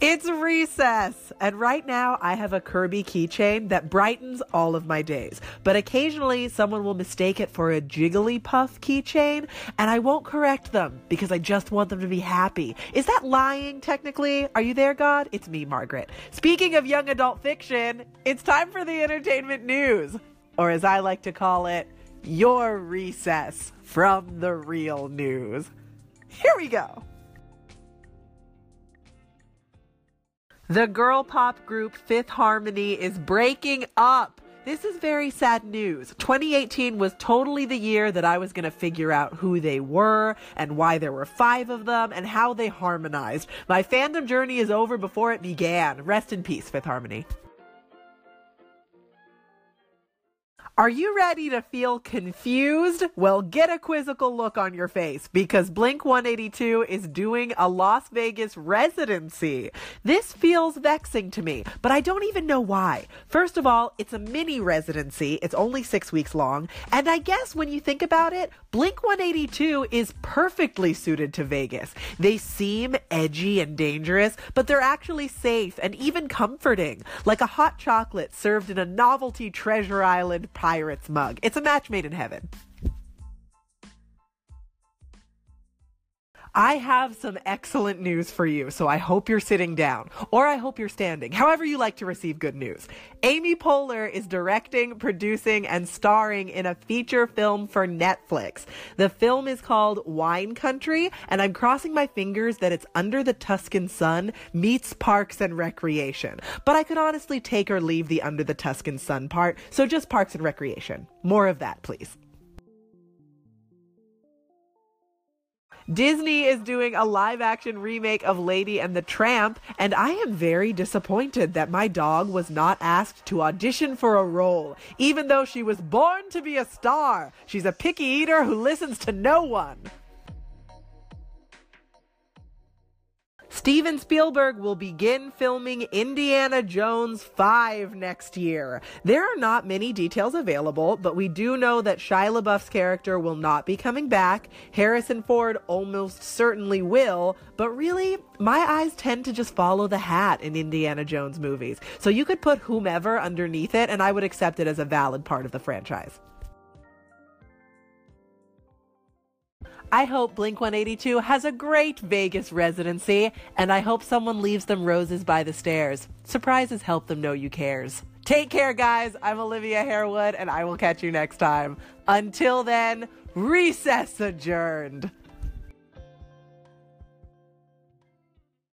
It's recess! And right now, I have a Kirby keychain that brightens all of my days. But occasionally, someone will mistake it for a Jigglypuff keychain, and I won't correct them because I just want them to be happy. Is that lying, technically? Are you there, God? It's me, Margaret. Speaking of young adult fiction, it's time for the entertainment news. Or as I like to call it, your recess from the real news. Here we go. The girl pop group Fifth Harmony is breaking up. This is very sad news. 2018 was totally the year that I was going to figure out who they were and why there were five of them and how they harmonized. My fandom journey is over before it began. Rest in peace, Fifth Harmony. Are you ready to feel confused? Well, get a quizzical look on your face because Blink 182 is doing a Las Vegas residency. This feels vexing to me, but I don't even know why. First of all, it's a mini residency. It's only six weeks long. And I guess when you think about it, Blink 182 is perfectly suited to Vegas. They seem edgy and dangerous, but they're actually safe and even comforting, like a hot chocolate served in a novelty Treasure Island pie pirate's mug. It's a match made in heaven. I have some excellent news for you, so I hope you're sitting down, or I hope you're standing, however you like to receive good news. Amy Poehler is directing, producing, and starring in a feature film for Netflix. The film is called Wine Country, and I'm crossing my fingers that it's Under the Tuscan Sun meets Parks and Recreation. But I could honestly take or leave the Under the Tuscan Sun part, so just Parks and Recreation. More of that, please. Disney is doing a live action remake of Lady and the Tramp, and I am very disappointed that my dog was not asked to audition for a role, even though she was born to be a star. She's a picky eater who listens to no one. Steven Spielberg will begin filming Indiana Jones 5 next year. There are not many details available, but we do know that Shia LaBeouf's character will not be coming back. Harrison Ford almost certainly will, but really, my eyes tend to just follow the hat in Indiana Jones movies. So you could put whomever underneath it, and I would accept it as a valid part of the franchise. I hope Blink 182 has a great Vegas residency, and I hope someone leaves them roses by the stairs. Surprises help them know you cares. Take care, guys. I'm Olivia Harewood, and I will catch you next time. Until then, recess adjourned.